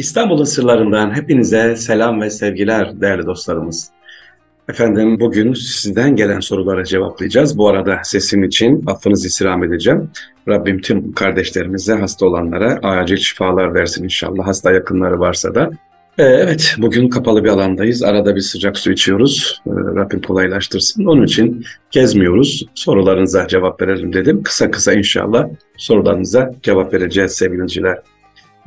İstanbul'un sırlarından hepinize selam ve sevgiler değerli dostlarımız. Efendim bugün sizden gelen sorulara cevaplayacağız. Bu arada sesim için affınızı istirham edeceğim. Rabbim tüm kardeşlerimize, hasta olanlara acil şifalar versin inşallah. Hasta yakınları varsa da. Ee, evet, bugün kapalı bir alandayız. Arada bir sıcak su içiyoruz. Ee, Rabbim kolaylaştırsın. Onun için gezmiyoruz. Sorularınıza cevap verelim dedim. Kısa kısa inşallah sorularınıza cevap vereceğiz sevgiliciler.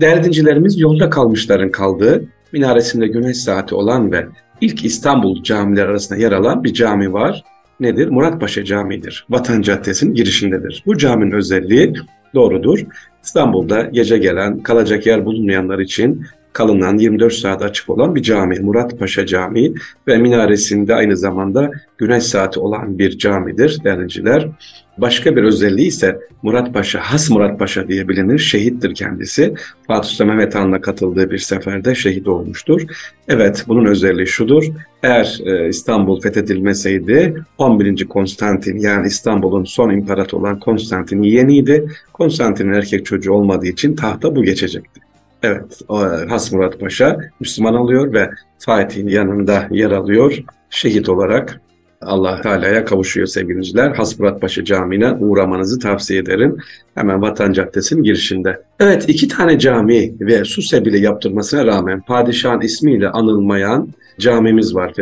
Değerli dincilerimiz yolda kalmışların kaldığı, minaresinde güneş saati olan ve ilk İstanbul camiler arasında yer alan bir cami var. Nedir? Muratpaşa Camii'dir. Vatan Caddesi'nin girişindedir. Bu caminin özelliği doğrudur. İstanbul'da gece gelen, kalacak yer bulunmayanlar için kalınan 24 saat açık olan bir cami. Muratpaşa Camii ve minaresinde aynı zamanda güneş saati olan bir camidir değerliciler. Başka bir özelliği ise Murat Paşa, Has Murat Paşa diye bilinir. Şehittir kendisi. Fatih Sultan Mehmet Han'la katıldığı bir seferde şehit olmuştur. Evet bunun özelliği şudur. Eğer e, İstanbul fethedilmeseydi 11. Konstantin yani İstanbul'un son imparatoru olan Konstantin yeniydi. Konstantin'in erkek çocuğu olmadığı için tahta bu geçecekti. Evet, Has Murat Paşa Müslüman oluyor ve Fatih'in yanında yer alıyor şehit olarak Allah Teala'ya kavuşuyor sevgiliciler. Hasburat Paşa Camii'ne uğramanızı tavsiye ederim. Hemen Vatan Caddesi'nin girişinde. Evet iki tane cami ve su sebili yaptırmasına rağmen padişahın ismiyle anılmayan camimiz var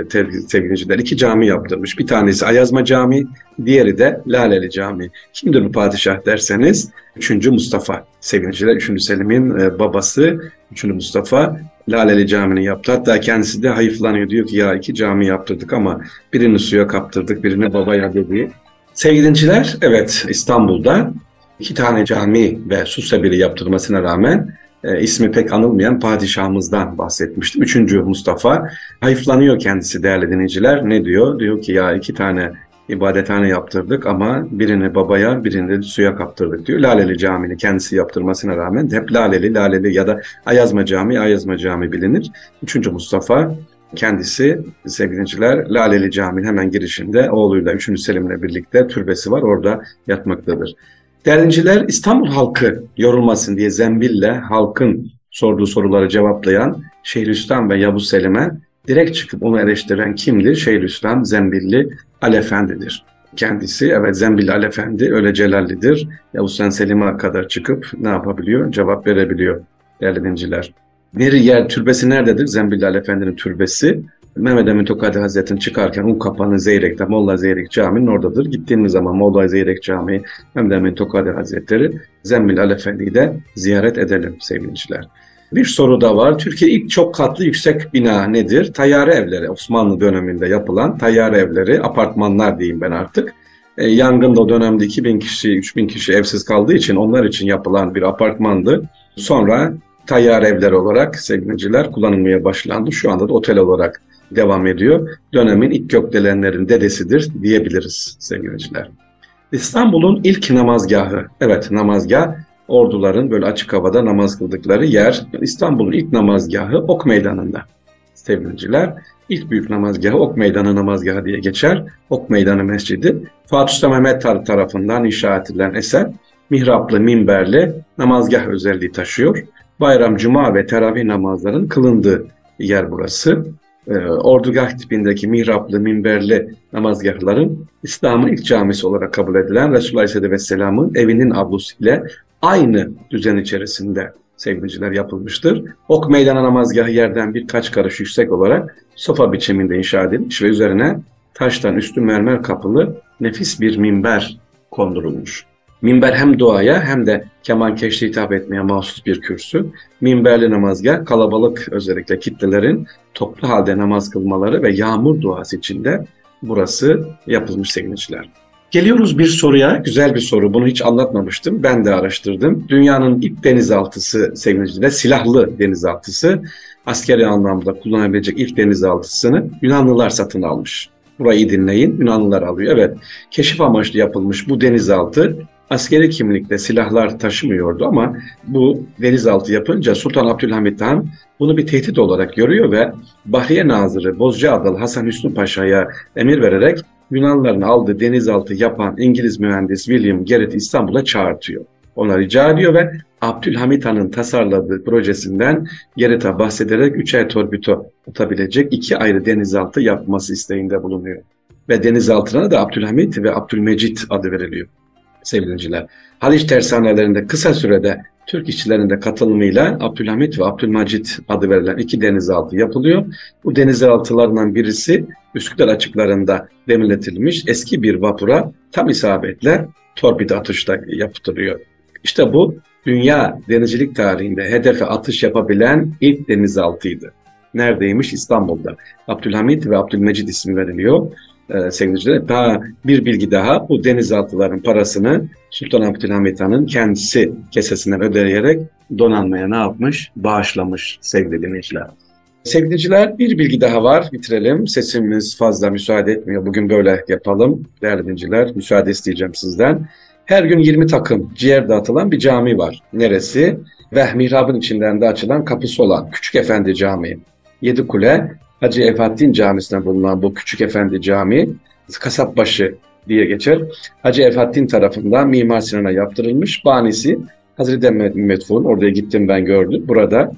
sevgiliciler. İki cami yaptırmış. Bir tanesi Ayazma Camii, diğeri de Laleli Camii. Kimdir bu padişah derseniz 3. Mustafa sevgiliciler. 3. Selim'in e, babası 3. Mustafa Laleli Camii'ni yaptı. Hatta kendisi de hayıflanıyor. Diyor ki ya iki cami yaptırdık ama birini suya kaptırdık, birini babaya dedi. Sevgilinciler evet İstanbul'da iki tane cami ve su sebili yaptırmasına rağmen e, ismi pek anılmayan padişahımızdan bahsetmiştim. Üçüncü Mustafa hayıflanıyor kendisi değerli dinleyiciler. Ne diyor? Diyor ki ya iki tane ibadethane yaptırdık ama birini babaya birini de suya kaptırdık diyor. Laleli Camii'ni kendisi yaptırmasına rağmen hep Laleli, Laleli ya da Ayazma Camii, Ayazma Camii bilinir. Üçüncü Mustafa kendisi sevgiliciler Laleli Camii'nin hemen girişinde oğluyla 3. Selim'le birlikte türbesi var orada yatmaktadır. Derinciler İstanbul halkı yorulmasın diye zembille halkın sorduğu soruları cevaplayan Şeyhülislam ve Yavuz Selim'e direkt çıkıp onu eleştiren kimdir? Şeyhülislam Zembilli Alefendi'dir. Kendisi evet Zembilli Alefendi öyle celallidir. Yavuz Selim'e kadar çıkıp ne yapabiliyor? Cevap verebiliyor değerli dinciler. Bir yer türbesi nerededir? Zembilli Alefendi'nin türbesi. Mehmet Emin Tokadi Hazretleri'nin çıkarken un kapanı Zeyrek'te Molla Zeyrek Camii'nin oradadır. Gittiğimiz zaman Molla Zeyrek Camii, Mehmet Emin Tokadi Hazretleri Zembil Alefendi'yi de ziyaret edelim sevgiliciler. Bir soru da var. Türkiye ilk çok katlı yüksek bina nedir? Tayyare evleri. Osmanlı döneminde yapılan tayyare evleri, apartmanlar diyeyim ben artık. E, yangında dönemde 2000 kişi, 3000 kişi evsiz kaldığı için onlar için yapılan bir apartmandı. Sonra tayyare evleri olarak sevgiliciler kullanılmaya başlandı. Şu anda da otel olarak devam ediyor. Dönemin ilk gökdelenlerin dedesidir diyebiliriz sevgiliciler. İstanbul'un ilk namazgahı, evet namazgah orduların böyle açık havada namaz kıldıkları yer. İstanbul'un ilk namazgahı Ok Meydanı'nda sevgiliciler. İlk büyük namazgahı Ok Meydanı namazgahı diye geçer. Ok Meydanı Mescidi. Fatih Sultan Mehmet tarafından inşa edilen eser mihraplı, minberli namazgah özelliği taşıyor. Bayram, cuma ve teravih namazların kılındığı yer burası e, ordugah tipindeki mihraplı, minberli namazgahların İslam'ın ilk camisi olarak kabul edilen Resulullah Aleyhisselam'ın evinin avlusu ile aynı düzen içerisinde sevgiliciler yapılmıştır. Ok meydana namazgahı yerden birkaç karış yüksek olarak sofa biçiminde inşa edilmiş ve üzerine taştan üstü mermer kapılı nefis bir minber kondurulmuş. Minber hem duaya hem de keman keşte hitap etmeye mahsus bir kürsü. Minberli namazgah kalabalık özellikle kitlelerin toplu halde namaz kılmaları ve yağmur duası içinde burası yapılmış sevgiliciler. Geliyoruz bir soruya, güzel bir soru. Bunu hiç anlatmamıştım. Ben de araştırdım. Dünyanın ilk denizaltısı sevgiliciler, silahlı denizaltısı, askeri anlamda kullanabilecek ilk denizaltısını Yunanlılar satın almış. Burayı dinleyin, Yunanlılar alıyor. Evet, keşif amaçlı yapılmış bu denizaltı askeri kimlikle silahlar taşımıyordu ama bu denizaltı yapınca Sultan Abdülhamit Han bunu bir tehdit olarak görüyor ve Bahriye Nazırı Bozcaada'lı Hasan Hüsnü Paşa'ya emir vererek Yunanlıların aldığı denizaltı yapan İngiliz mühendis William Garrett İstanbul'a çağırtıyor. Ona rica ediyor ve Abdülhamit Han'ın tasarladığı projesinden Gerit'a bahsederek üçer torpido atabilecek iki ayrı denizaltı yapması isteğinde bulunuyor. Ve denizaltına da Abdülhamit ve Abdülmecit adı veriliyor sevgiliciler. Haliç tersanelerinde kısa sürede Türk işçilerin de katılımıyla Abdülhamit ve Abdülmacit adı verilen iki denizaltı yapılıyor. Bu denizaltılarından birisi Üsküdar açıklarında demirletilmiş eski bir vapura tam isabetle torpido atışta yaptırıyor. İşte bu dünya denizcilik tarihinde hedefe atış yapabilen ilk denizaltıydı. Neredeymiş? İstanbul'da. Abdülhamit ve Abdülmecid ismi veriliyor e, Daha bir bilgi daha bu denizaltıların parasını Sultan Abdülhamit Han'ın kendisi kesesinden ödeyerek donanmaya ne yapmış? Bağışlamış sevgili dinleyiciler. Sevgiliciler bir bilgi daha var bitirelim. Sesimiz fazla müsaade etmiyor. Bugün böyle yapalım. Değerli dinleyiciler müsaade isteyeceğim sizden. Her gün 20 takım ciğer dağıtılan bir cami var. Neresi? Ve mihrabın içinden de açılan kapısı olan Küçük Efendi Camii. Yedi Kule Hacı Efattin Camisi'nde bulunan bu Küçük Efendi Camii Kasapbaşı diye geçer. Hacı Efattin tarafından Mimar Sinan'a yaptırılmış. Banisi Hazreti Medfun. Oraya gittim ben gördüm. Burada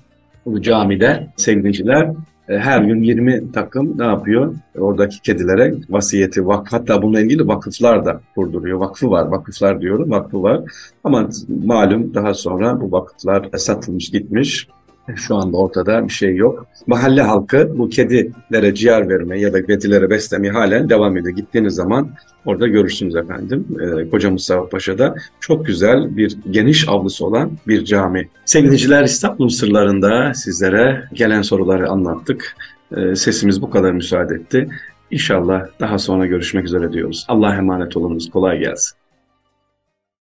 bu camide sevgiliciler e, her gün 20 takım ne yapıyor? Oradaki kedilere vasiyeti, vakf, hatta bununla ilgili vakıflar da kurduruyor. Vakfı var, vakıflar diyorum, vakfı var. Ama malum daha sonra bu vakıflar satılmış, gitmiş. Şu anda ortada bir şey yok. Mahalle halkı bu kedilere ciğer verme ya da kedilere beslemeye halen devam ediyor. Gittiğiniz zaman orada görürsünüz efendim. Ee, Koca Mustafa Paşa'da çok güzel bir geniş avlusu olan bir cami. Sevgiliciler İstanbul sırlarında sizlere gelen soruları anlattık. Ee, sesimiz bu kadar müsaade etti. İnşallah daha sonra görüşmek üzere diyoruz. Allah'a emanet olunuz. Kolay gelsin.